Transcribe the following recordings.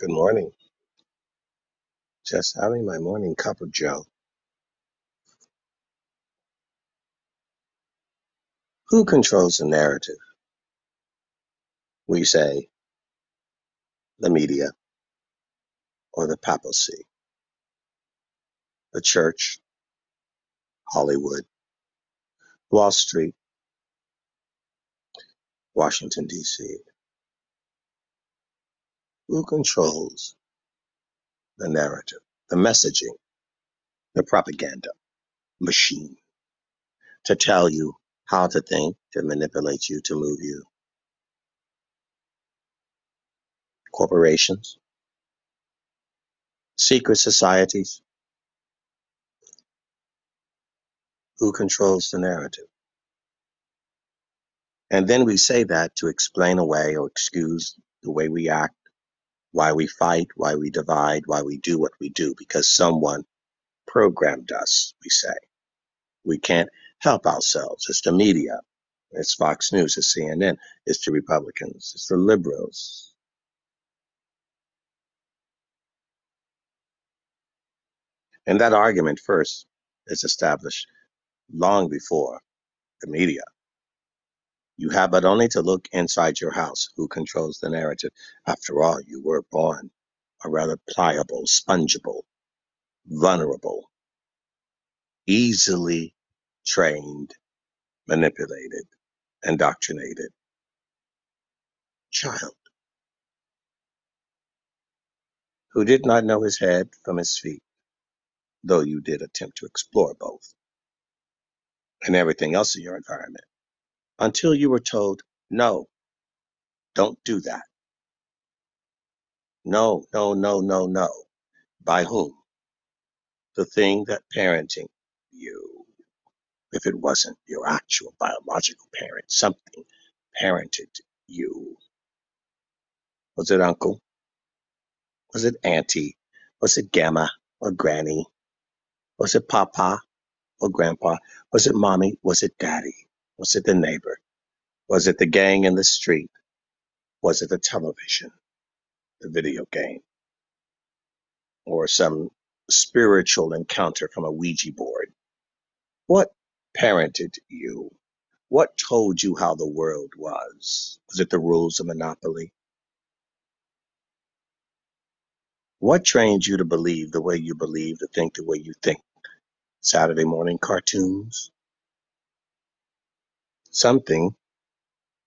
Good morning. Just having my morning cup of joe. Who controls the narrative? We say the media or the papacy, the church, Hollywood, Wall Street, Washington, D.C. Who controls the narrative, the messaging, the propaganda machine to tell you how to think, to manipulate you, to move you? Corporations, secret societies. Who controls the narrative? And then we say that to explain away or excuse the way we act, why we fight, why we divide, why we do what we do, because someone programmed us, we say. We can't help ourselves. It's the media, it's Fox News, it's CNN, it's the Republicans, it's the liberals. And that argument first is established long before the media. You have but only to look inside your house who controls the narrative. After all, you were born a rather pliable, spongeable, vulnerable, easily trained, manipulated, indoctrinated child who did not know his head from his feet, though you did attempt to explore both and everything else in your environment until you were told, no, don't do that. No, no, no, no, no. By whom? The thing that parenting you, if it wasn't your actual biological parent, something parented you. Was it uncle? Was it auntie? Was it gamma or granny? Was it papa or grandpa? Was it mommy? Was it daddy? Was it the neighbor? Was it the gang in the street? Was it the television, the video game, or some spiritual encounter from a Ouija board? What parented you? What told you how the world was? Was it the rules of monopoly? What trained you to believe the way you believe, to think the way you think? Saturday morning cartoons? Something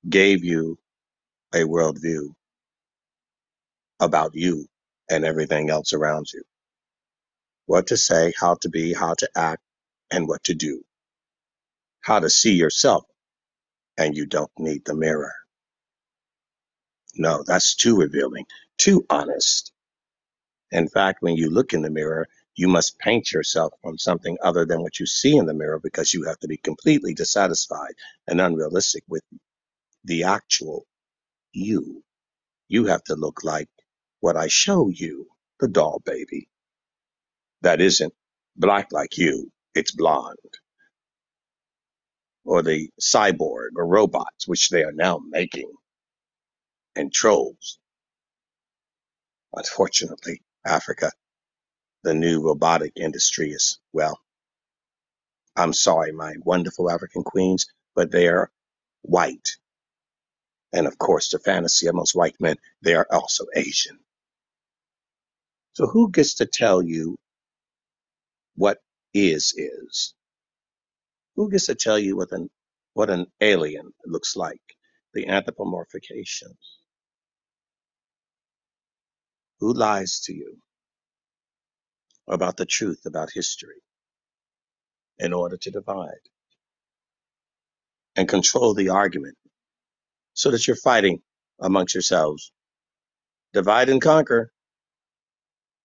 gave you a worldview about you and everything else around you. What to say, how to be, how to act, and what to do. How to see yourself, and you don't need the mirror. No, that's too revealing, too honest. In fact, when you look in the mirror, you must paint yourself from something other than what you see in the mirror because you have to be completely dissatisfied and unrealistic with the actual you. You have to look like what I show you, the doll baby. That isn't black like you, it's blonde. Or the cyborg or robots, which they are now making, and trolls. Unfortunately, Africa, the new robotic industry is, well, I'm sorry, my wonderful African queens, but they are white. And of course, the fantasy of most white men, they are also Asian. So who gets to tell you what is is? Who gets to tell you what an what an alien looks like? The anthropomorphication. Who lies to you about the truth about history in order to divide and control the argument so that you're fighting amongst yourselves? Divide and conquer,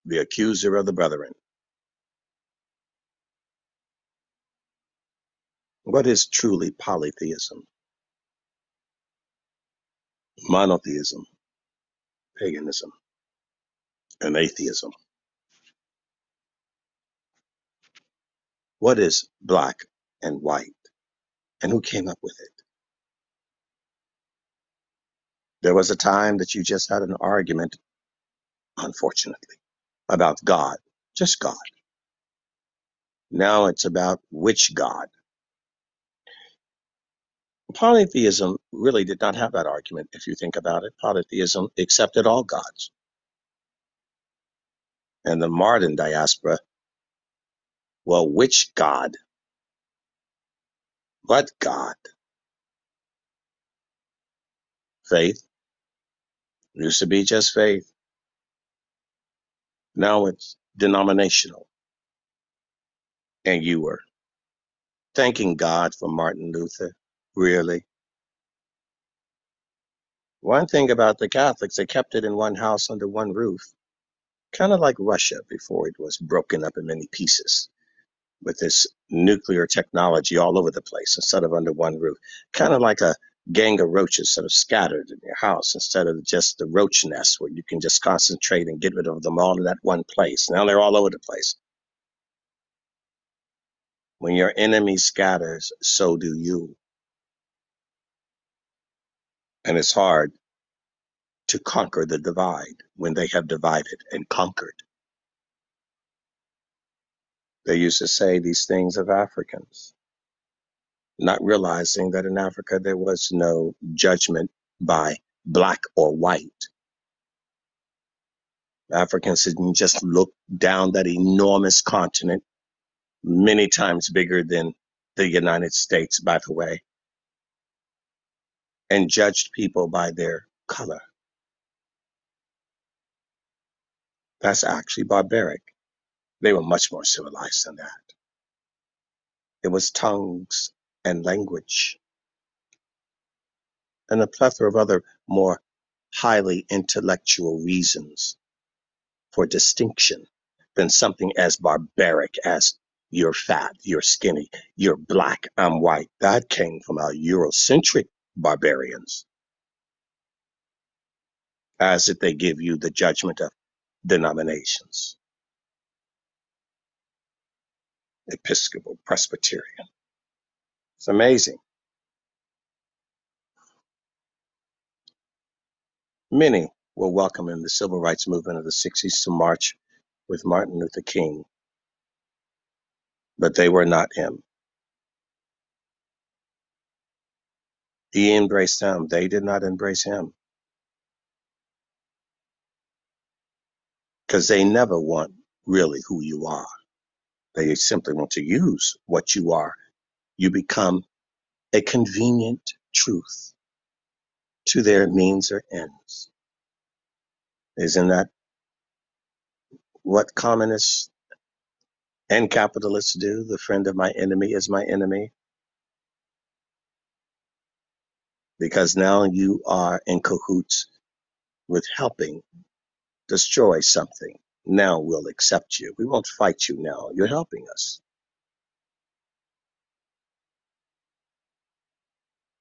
the accuser of the brethren. What is truly polytheism? Monotheism, paganism, and atheism. What is black and white? And who came up with it? There was a time that you just had an argument unfortunately, about God, just God. Now it's about which God. Polytheism really did not have that argument, if you think about it. Polytheism accepted all gods. And the modern diaspora, well, which God? What God? Faith used to be just faith. Now it's denominational. And you were thanking God for Martin Luther. Really? One thing about the Catholics, they kept it in one house under one roof, kind of like Russia before it was broken up in many pieces with this nuclear technology all over the place instead of under one roof. Kind of like a gang of roaches sort of scattered in your house instead of just the roach nest where you can just concentrate and get rid of them all in that one place. Now they're all over the place. When your enemy scatters, so do you. And it's hard to conquer the divide when they have divided and conquered. They used to say these things of Africans, not realizing that in Africa there was no judgment by black or white. Africans didn't just look down that enormous continent, many times bigger than the United States, by the way, and judged people by their color. That's actually barbaric. They were much more civilized than that. It was tongues and language and a plethora of other more highly intellectual reasons for distinction than something as barbaric as you're fat, you're skinny, you're black, I'm white. That came from our Eurocentric barbarians, as if they give you the judgment of denominations, Episcopal, Presbyterian. It's amazing. Many were welcome in the civil rights movement of the 60s to march with Martin Luther King, but they were not him. He embraced them. They did not embrace him because they never want really who you are. They simply want to use what you are. You become a convenient truth to their means or ends. Isn't that what communists and capitalists do? The friend of my enemy is my enemy. Because now you are in cahoots with helping destroy something. Now we'll accept you. We won't fight you now. You're helping us.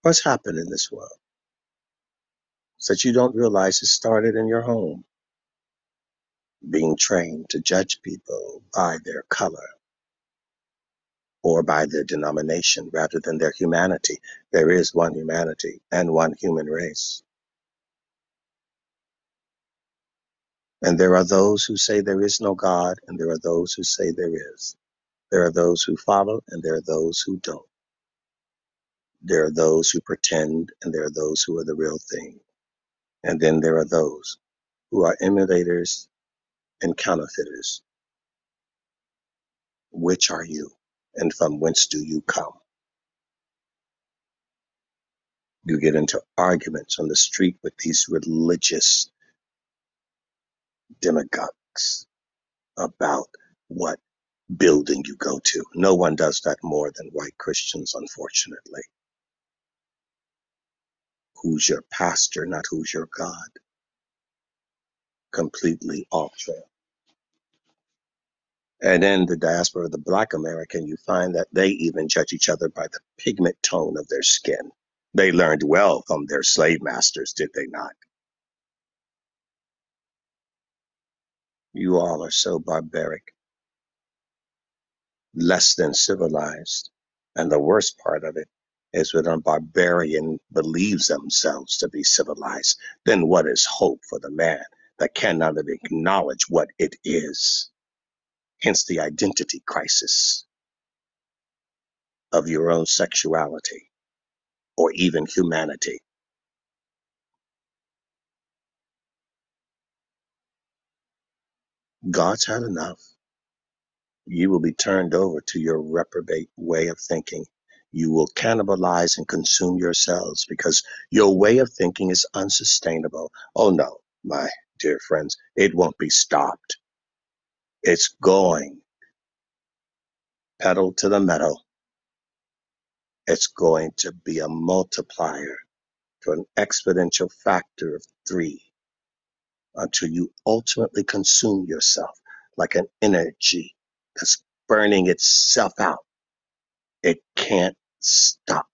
What's happened in this world? That you don't realize it started in your home, being trained to judge people by their color or by their denomination rather than their humanity. There is one humanity and one human race. And there are those who say there is no God, and there are those who say there is. There are those who follow, and there are those who don't. There are those who pretend, and there are those who are the real thing. And then there are those who are imitators and counterfeiters. Which are you, and from whence do you come? You get into arguments on the street with these religious demagogues about what building you go to. No one does that more than white Christians, unfortunately. Who's your pastor, not who's your God? Completely off trail. And in the diaspora of the black American, you find that they even judge each other by the pigment tone of their skin. They learned well from their slave masters, did they not? You all are so barbaric, less than civilized. And the worst part of it is when a barbarian believes themselves to be civilized, then what is hope for the man that cannot acknowledge what it is. Hence the identity crisis of your own sexuality or even humanity. God's had enough. You will be turned over to your reprobate way of thinking. You will cannibalize and consume yourselves because your way of thinking is unsustainable. Oh no, my dear friends, it won't be stopped. It's going pedal to the metal. It's going to be a multiplier to an exponential factor of three until you ultimately consume yourself like an energy that's burning itself out. It can't stop,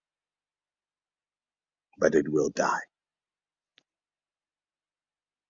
but it will die.